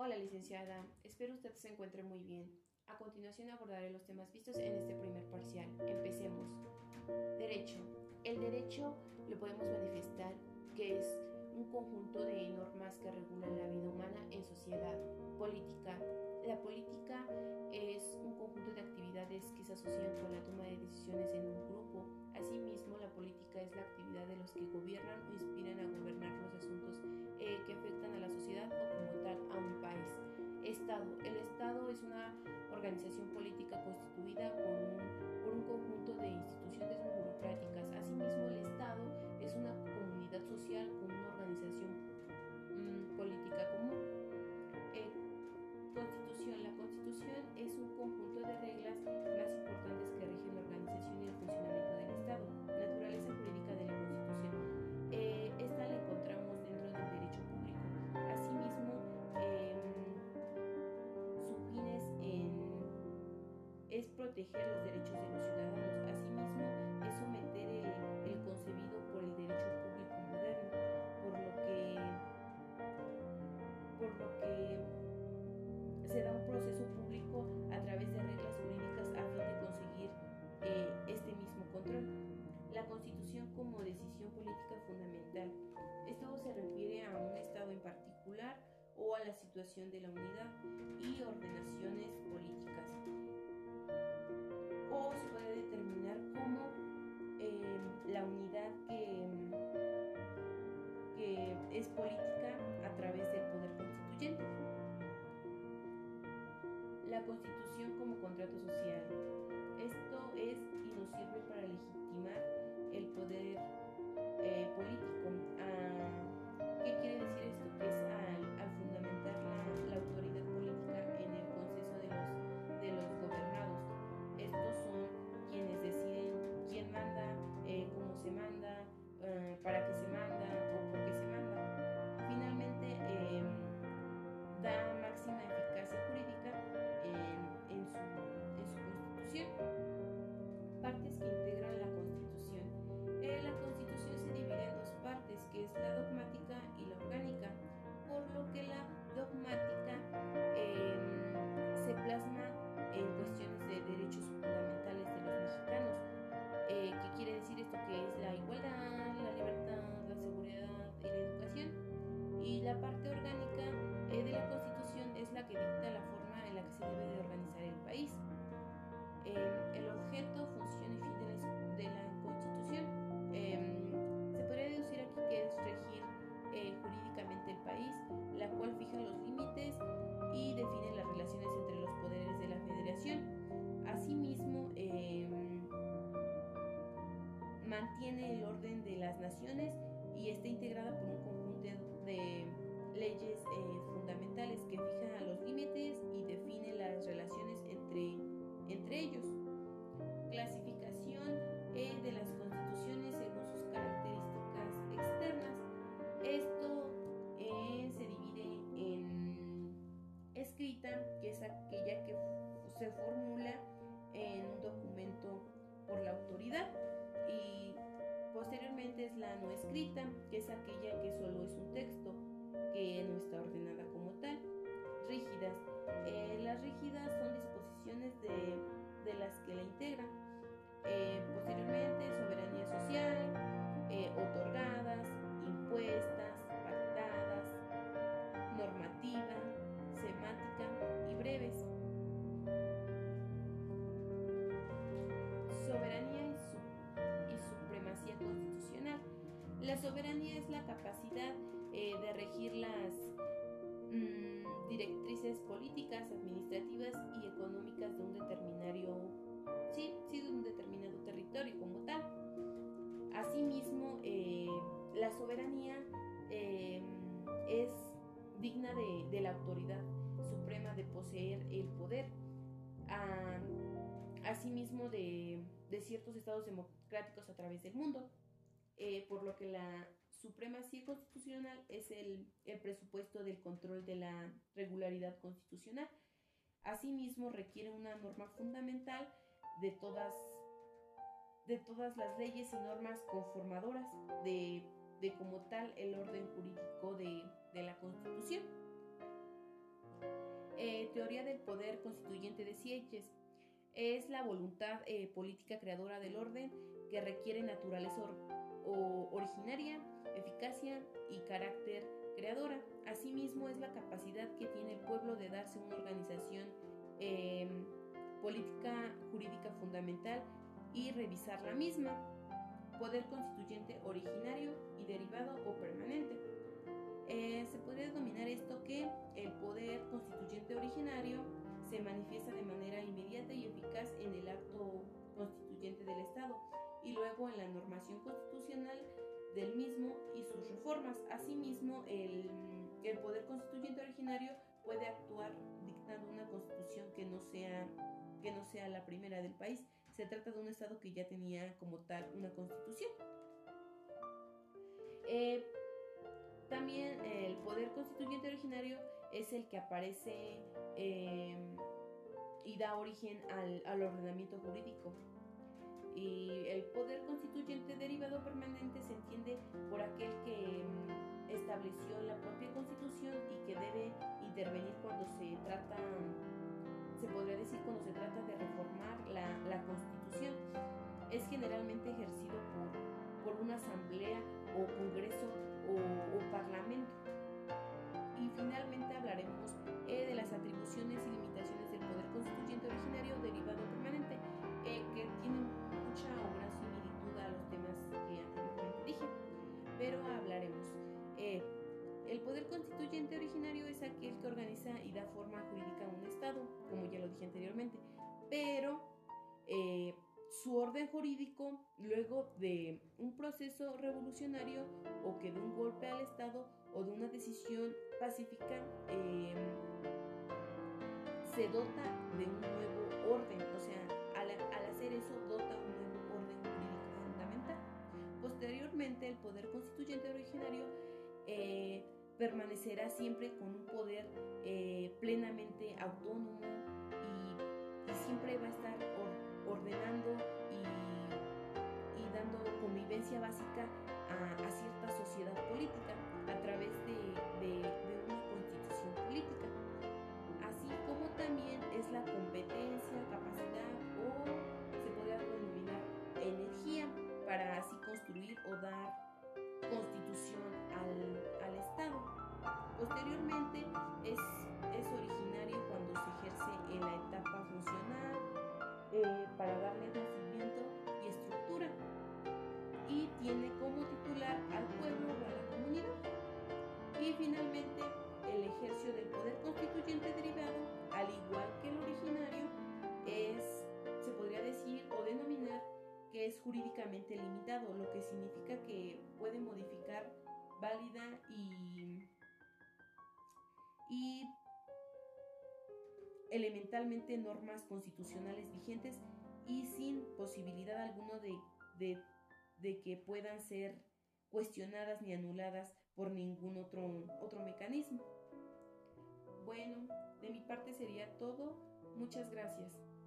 Hola licenciada, espero usted se encuentre muy bien. A continuación abordaré los temas vistos en este primer parcial. Empecemos. Derecho. El derecho lo podemos manifestar que es un conjunto de normas que regulan la vida humana en sociedad. Política. La política es un conjunto de actividades que se asocian con la toma de decisiones en un grupo. Asimismo, la política es la actividad de los que gobiernan o inspiran a gobernar los asuntos eh, que afectan El Estado es una organización política constituida por un, por un conjunto de instituciones burocráticas. Asimismo, el Estado es una comunidad social con una organización es proteger los derechos de los ciudadanos. Asimismo, es someter el, el concebido por el derecho público moderno, por lo que, por lo que se da un proceso público a través de reglas jurídicas a fin de conseguir eh, este mismo control. La Constitución como decisión política fundamental. Esto se refiere a un Estado en particular o a la situación de la unidad y ordenaciones es política a través del poder constituyente la Constitución como contrato social. Esto es y nos sirve para legitimar el poder eh, político. Ah, ¿Qué quiere decir esto? Que es al, al fundamentar la, la, autoridad política en el consenso de los, de los gobernados. Estos son quienes deciden quién manda, eh, cómo se manda, eh, para qué se manda. La parte orgánica eh, fundamentales que fijan los límites y definen las relaciones entre, entre ellos. Clasificación eh, de las constituciones según sus características externas. Esto eh, se divide en escrita, que es aquella que se formula en un documento por la autoridad y posteriormente es la no escrita, que es aquella que solo es un texto que no está ordenada como tal. Rígidas. Eh, las rígidas son disposiciones de, de, las que la integran. Eh, posteriormente, soberanía social, eh, otorgadas, impuestas, pactadas, normativa, semántica y breves. Soberanía y, y supremacía constitucional. La soberanía es la capacidad eh, de regir las mmm, directrices políticas, administrativas y económicas de un determinario, sí, sí, de un determinado territorio como tal. Asimismo, eh, la soberanía eh, es digna de, de, la autoridad suprema de poseer el poder. Ah, asimismo de, de ciertos estados democráticos a través del mundo. Eh, por lo que la supremacía constitucional es el, el, presupuesto del control de la regularidad constitucional. Asimismo, requiere una norma fundamental de todas, de todas las leyes y normas conformadoras de, de como tal el orden jurídico de, de la Constitución. teoría del poder constituyente de Sieches es la voluntad eh, política creadora del orden que requiere naturaleza o originaria, eficacia y carácter creadora. Asimismo, es la capacidad que tiene el pueblo de darse una organización em, política jurídica fundamental y revisar la misma. Poder constituyente originario y derivado o permanente. Eh, se podría denominar esto que el poder constituyente originario se manifiesta de manera inmediata y eficaz en el acto constituyente del Estado y luego en la normación constitucional del mismo y sus reformas. Asimismo, el, el poder constituyente originario puede actuar dictando una constitución que no sea que no sea la primera del país. Se trata de un Estado que ya tenía como tal una constitución. Eh, constituyente originario es el que aparece em, y da origen al, al, ordenamiento jurídico. Y el poder constituyente derivado permanente se entiende por aquel que em, estableció la propia constitución y que debe intervenir cuando se trata, se podría decir cuando se trata de reformar la, la constitución. Es generalmente ejercido por, por una asamblea o congreso o, parlamento. Y limitaciones del poder constituyente originario derivado permanente, eh, que tienen mucha o gran similitud a los temas que anteriormente dije, pero hablaremos. Eh, el poder constituyente originario es aquel que organiza y da forma jurídica a un Estado, como ya lo dije anteriormente, pero su orden jurídico luego de un proceso revolucionario o que de un golpe al Estado o de una decisión pacífica em, se dota de un nuevo orden, o sea, al, hacer eso dota un nuevo orden jurídico fundamental. Posteriormente, el poder constituyente originario eh, permanecerá siempre con un poder eh, plenamente autónomo y, y, siempre va a estar ordenando y, dando convivencia básica es jurídicamente limitado, lo que significa que puede modificar válida y, elementalmente normas constitucionales vigentes y sin posibilidad alguna de, de, que puedan ser cuestionadas ni anuladas por ningún otro, otro mecanismo. Bueno, de mi parte sería todo. Muchas gracias.